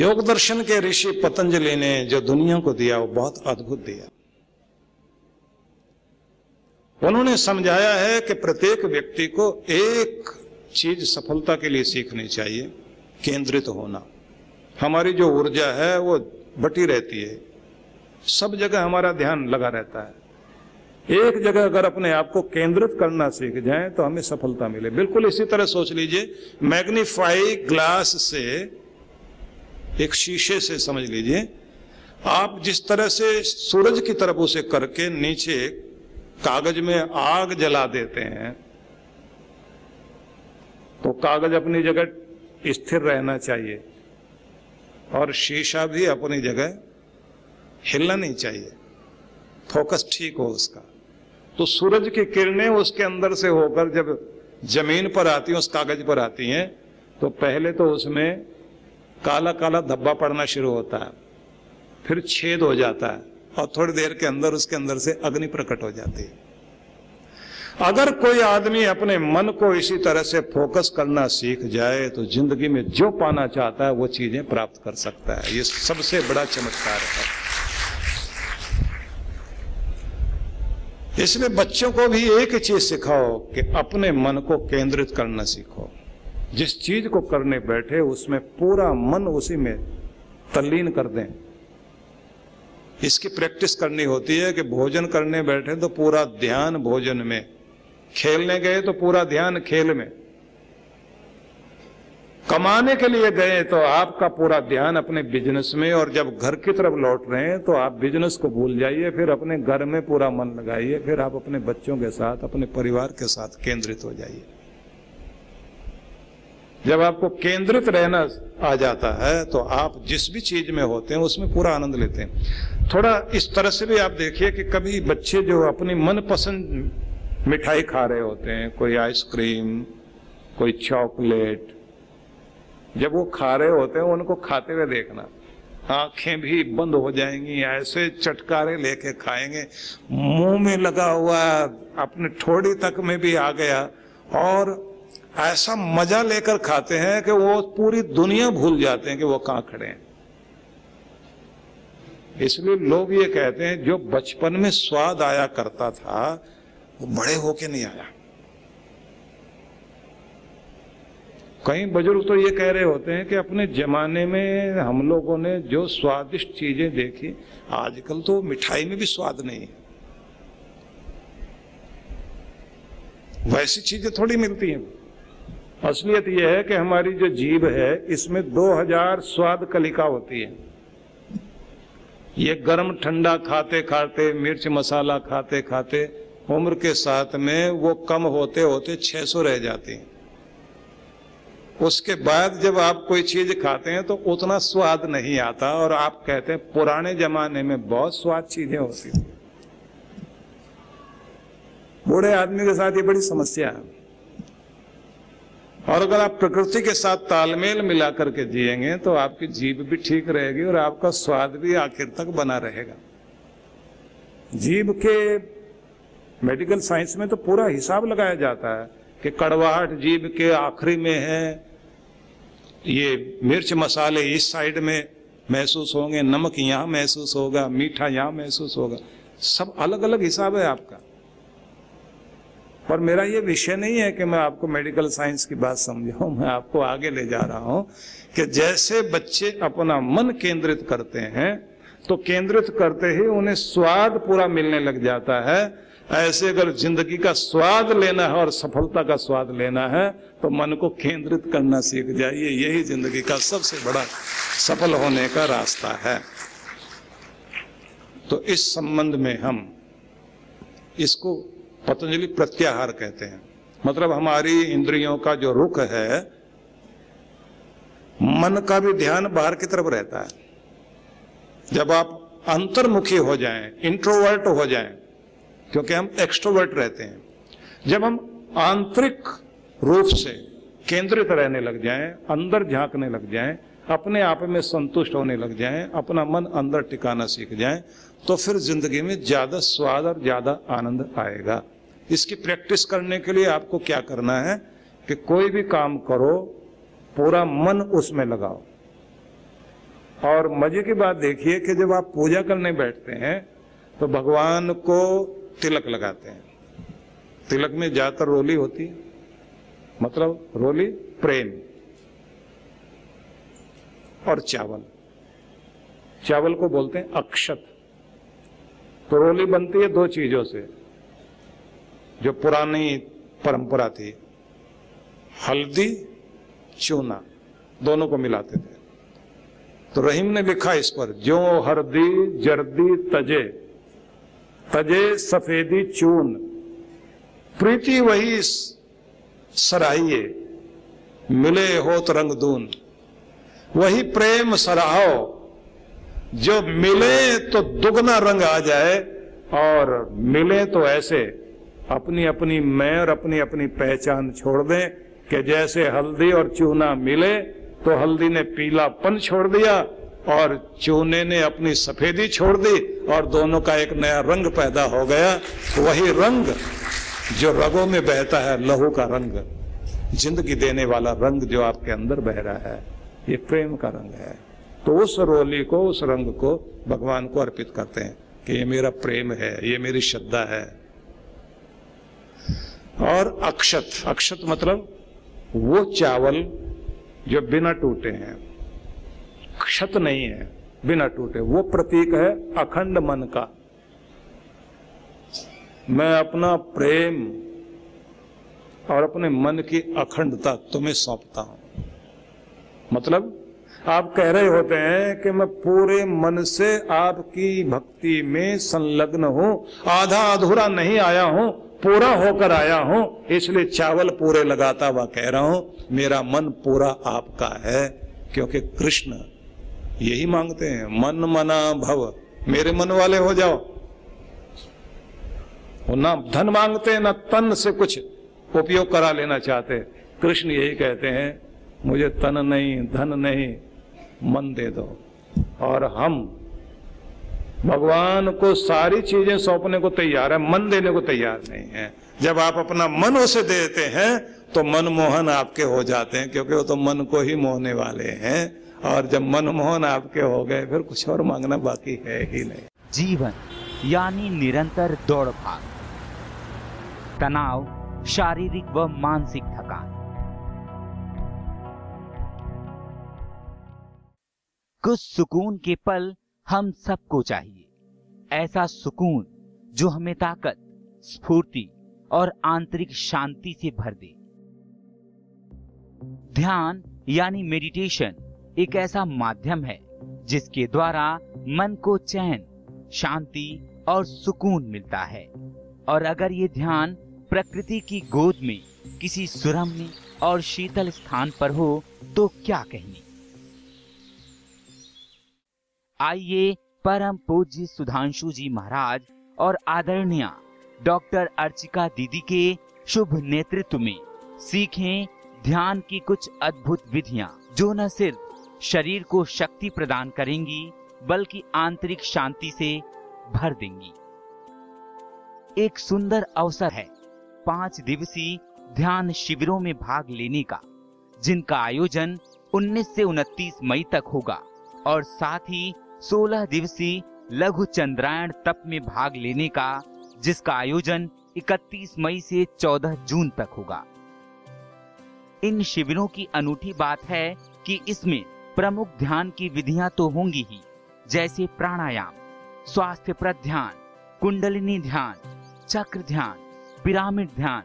योग दर्शन के ऋषि पतंजलि ने जो दुनिया को दिया, वो बहुत अद्भुत दिया। उन्होंने समझाया है कि प्रत्येक व्यक्ति को एक चीज़ सफलता के लिए सीखनी चाहिए, केंद्रित होना। हमारी जो ऊर्जा है, वो बटी रहती है। सब जगह हमारा ध्यान लगा रहता है। एक जगह अगर अपने आप को केंद्रित करना सीख जाए तो हमें सफलता मिले। बिल्कुल इसी तरह सोच लीजिए, मैग्नीफाई ग्लास से एक शीशे से समझ लीजिए। आप जिस तरह से सूरज की तरफ़ उसे करके नीचे कागज़ में आग जला देते हैं तो कागज़ अपनी जगह स्थिर रहना चाहिए और शीशा भी अपनी जगह हिलना नहीं चाहिए। फोकस ठीक हो उसका। तो सूरज की किरणें उसके अंदर से होकर जब ज़मीन पर आती हैं, उस कागज़ पर आती हैं तो पहले तो उसमें काला काला धब्बा पड़ना शुरू होता है, फिर छेद हो जाता है और थोड़ी देर के अंदर उसके अंदर से अग्नि प्रकट हो जाती है। अगर कोई आदमी अपने मन को इसी तरह से फोकस करना सीख जाए तो ज़िंदगी में जो पाना चाहता है, वो चीज़ें प्राप्त कर सकता है। ये सबसे बड़ा चमत्कार है। इसलिए बच्चों को भी एक चीज़ सिखाओ कि अपने मन को केंद्रित करना सीखो। जिस चीज़ को करने बैठे, उसमें पूरा मन उसी में तल्लीन कर दें। इसकी प्रैक्टिस करनी होती है कि भोजन करने बैठे तो पूरा ध्यान भोजन में। खेलने गए तो पूरा ध्यान खेल में। कमाने के लिए गए तो आपका पूरा ध्यान अपने बिज़नेस में, और जब घर की तरफ़ लौट रहे हैं तो आप बिज़नेस को भूल जाइए, फिर अपने घर में पूरा मन लगाइए, फिर आप अपने बच्चों के साथ, अपने परिवार के साथ केंद्रित हो जाइए। जब आपको केंद्रित रहना आ जाता है तो आप जिस भी चीज़ में होते हैं, उसमें पूरा आनंद लेते हैं। थोड़ा इस तरह से भी आप देखिए कि कभी बच्चे जो अपनी मनपसंद मिठाई खा रहे होते हैं, कोई आइसक्रीम, कोई चॉकलेट, जब वो खा रहे होते हैं, उनको खाते हुए देखना। आँखें भी बंद हो जाएँगी, ऐसे चटकारे लेके खाएँगे। मुँह में लगा हुआ अपने थोड़ी तक में भी आ गया, और ऐसा मज़ा लेकर खाते हैं कि वो पूरी दुनिया भूल जाते हैं कि वो कहाँ खड़े हैं। इसलिए लोग ये कहते हैं, जो बचपन में स्वाद आया करता था, वो बड़े होके नहीं आया। कई बुज़ुर्ग तो ये कह रहे होते हैं कि अपने जमाने में हम लोगों ने जो स्वादिष्ट चीज़ें देखी, आजकल तो मिठाई में भी स्वाद नहीं है। वैसी चीज़ें थोड़ी मिलती हैं। असलियत यह है कि हमारी जो जीव है, इसमें 2000 स्वाद कलिका होती है। ये गर्म ठंडा खाते खाते मिर्च मसाला खाते खाते उम्र के साथ में वो कम होते होते 600 रह जाती हैं। उसके बाद जब आप कोई चीज़ खाते हैं तो उतना स्वाद नहीं आता और आप कहते हैं, पुराने जमाने में बहुत स्वाद चीज़ें होती थी। बूढ़े आदमी के साथ ये बड़ी समस्या है। और अगर आप प्रकृति के साथ तालमेल मिला करके जिएँगे तो आपकी जीभ भी ठीक रहेगी और आपका स्वाद भी आखिर तक बना रहेगा। जीभ के मेडिकल साइंस में तो पूरा हिसाब लगाया जाता है कि कड़वाहट जीभ के आखिरी में है, ये मिर्च मसाले इस साइड में महसूस होंगे, नमक यहाँ महसूस होगा, मीठा यहाँ महसूस होगा। सब अलग अलग हिसाब है आपका। पर मेरा ये विषय नहीं है कि मैं आपको मेडिकल साइंस की बात समझाऊं, मैं आपको आगे ले जा रहा हूँ कि जैसे बच्चे अपना मन केंद्रित करते हैं तो केंद्रित करते ही उन्हें स्वाद पूरा मिलने लग जाता है। ऐसे अगर ज़िंदगी का स्वाद लेना है और सफलता का स्वाद लेना है तो मन को केंद्रित करना सीख जाइए। यही ज़िंदगी का सबसे बड़ा सफल होने का रास्ता है। तो इस संबंध में हम इसको पतंजलि प्रत्याहार कहते हैं। मतलब हमारी इंद्रियों का जो रुख है मन का भी ध्यान बाहर की तरफ़ रहता है। जब आप अंतर्मुखी हो जाएँ, इंट्रोवर्ट हो जाएँ, क्योंकि हम एक्सट्रोवर्ट रहते हैं जब हम आंतरिक रूप से केंद्रित रहने लग जाएँ, अंदर झांकने लग जाएँ, अपने आप में संतुष्ट होने लग जाएँ, अपना मन अंदर टिकाना सीख जाएँ, तो फिर ज़िंदगी में ज़्यादा स्वाद और ज़्यादा आनंद आएगा। इसकी प्रैक्टिस करने के लिए आपको क्या करना है कि कोई भी काम करो पूरा मन उसमें लगाओ। और मज़े की बात देखिए कि जब आप पूजा करने बैठते हैं तो भगवान को तिलक लगाते हैं। तिलक में ज़्यादातर रोली होती है। मतलब रोली प्रेम। और चावल। चावल को बोलते हैं अक्षत। तो बनती है दो चीज़ों से। जो पुरानी परंपरा थी, हल्दी, चूना, दोनों को मिलाते थे। तो रहीम ने लिखा इस पर, जो हरदी, जर्दी, तजे तजे, सफेदी, चून, प्रीति वही सराहिए मिले होत रंग दून वही प्रेम सराहो। जो मिले तो दुगना रंग आ जाए, और मिले तो ऐसे अपनी अपनी मैं और अपनी अपनी पहचान छोड़ दें कि जैसे हल्दी और चूना मिले तो हल्दी ने पीलापन छोड़ दिया, और चूने ने अपनी सफेदी छोड़ दी, और दोनों का एक नया रंग पैदा हो गया। वही रंग जो रगों में बहता है, लहू का रंग, ज़िंदगी देने वाला रंग जो आपके अंदर बह रहा है। ये प्रेम का रंग है। तो उस रोली को, उस रंग को भगवान को अर्पित करते हैं कि ये मेरा प्रेम है, ये मेरी श्रद्धा है। और अक्षत अक्षत मतलब वो चावल जो बिना टूटे हैं। क्षत नहीं है, बिना टूटे, वो प्रतीक है अखंड मन का। मैं अपना प्रेम और अपने मन की अखंडता तुम्हें सौंपता हूँ। मतलब आप कह रहे होते हैं कि मैं पूरे मन से आपकी भक्ति में संलग्न हूँ, आधा अधूरा नहीं आया हूँ, पूरा होकर आया हूँ, इसलिए चावल पूरे लगाता हुआ कह रहा हूँ, मेरा मन पूरा आपका है, क्योंकि कृष्ण यही मांगते हैं, मन मना भव, मेरे मन वाले हो जाओ। वो ना धन मांगते, ना तन से कुछ उपयोग करा लेना चाहते, कृष्ण यही कहते हैं मुझे तन नहीं, धन नहीं, मन दे दो। और हम भगवान को सारी चीज़ें सौंपने को तैयार है, मन देने को तैयार नहीं है। जब आप अपना मन उसे देते हैं तो मनमोहन आपके हो जाते हैं, क्योंकि वो तो मन को ही मोहने वाले हैं। और जब मनमोहन आपके हो गए, फिर कुछ और मांगना बाकी है ही नहीं। जीवन, यानी निरंतर दौड़ भाग तनाव, शारीरिक व मानसिक थकान। कुछ सुकून के पल हम सबको चाहिए। ऐसा सुकून जो हमें ताकत, स्फूर्ति और आंतरिक शांति से भर दे। ध्यान यानी मेडिटेशन एक ऐसा माध्यम है जिसके द्वारा मन को चैन, शांति और सुकून मिलता है। और अगर ये ध्यान प्रकृति की गोद में, किसी सुरम्य और शीतल स्थान पर हो तो क्या कहने आइए परम पूज्य सुधांशु जी महाराज और आदरणीय डॉक्टर अर्चिका दीदी के शुभ नेतृत्व में सीखें ध्यान की कुछ अद्भुत विधियाँ, जो न सिर्फ़ शरीर को शक्ति प्रदान करेंगी, बल्कि आंतरिक शांति से भर देंगी। एक सुंदर अवसर है पाँच दिवसीय ध्यान शिविरों में भाग लेने का, जिनका आयोजन 19 से 29 मई तक होगा, और साथ ही सोलह दिवसीय लघु चंद्रायण तप में भाग लेने का, जिसका आयोजन 31 मई से 14 जून तक होगा। इन शिविरों की अनूठी बात है कि इसमें प्रमुख ध्यान की विधियाँ तो होंगी ही, जैसे प्राणायाम, स्वास्थ्य पर ध्यान, कुंडलिनी ध्यान, चक्र ध्यान, पिरामिड ध्यान,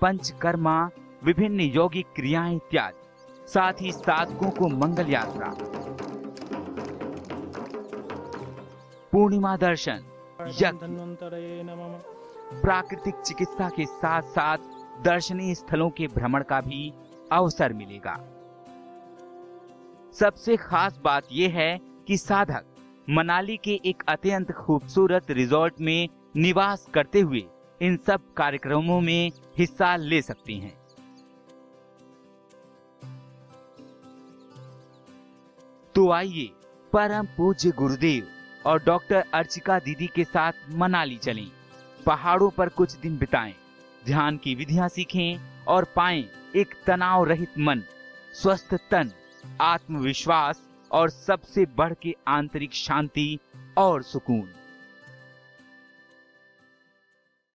पंचकर्मा, विभिन्न यौगिक क्रियाएँ इत्यादि। साथ ही साधकों को मंगल यात्रा पूर्णिमा दर्शन प्राकृतिक चिकित्सा के साथ साथ दर्शनीय स्थलों के भ्रमण का भी अवसर मिलेगा। सबसे खास बात यह है कि साधक मनाली के एक अत्यंत खूबसूरत रिजॉर्ट में निवास करते हुए इन सब कार्यक्रमों में हिस्सा ले सकते हैं। तो आइए परम पूज्य गुरुदेव और डॉक्टर अर्चिका दीदी के साथ मनाली चलें। पहाड़ों पर कुछ दिन बिताएँ। ध्यान की विधियाँ सीखें और पाएँ एक तनाव रहित मन, स्वस्थ तन, आत्मविश्वास और सबसे बढ़ के आंतरिक शांति और सुकून।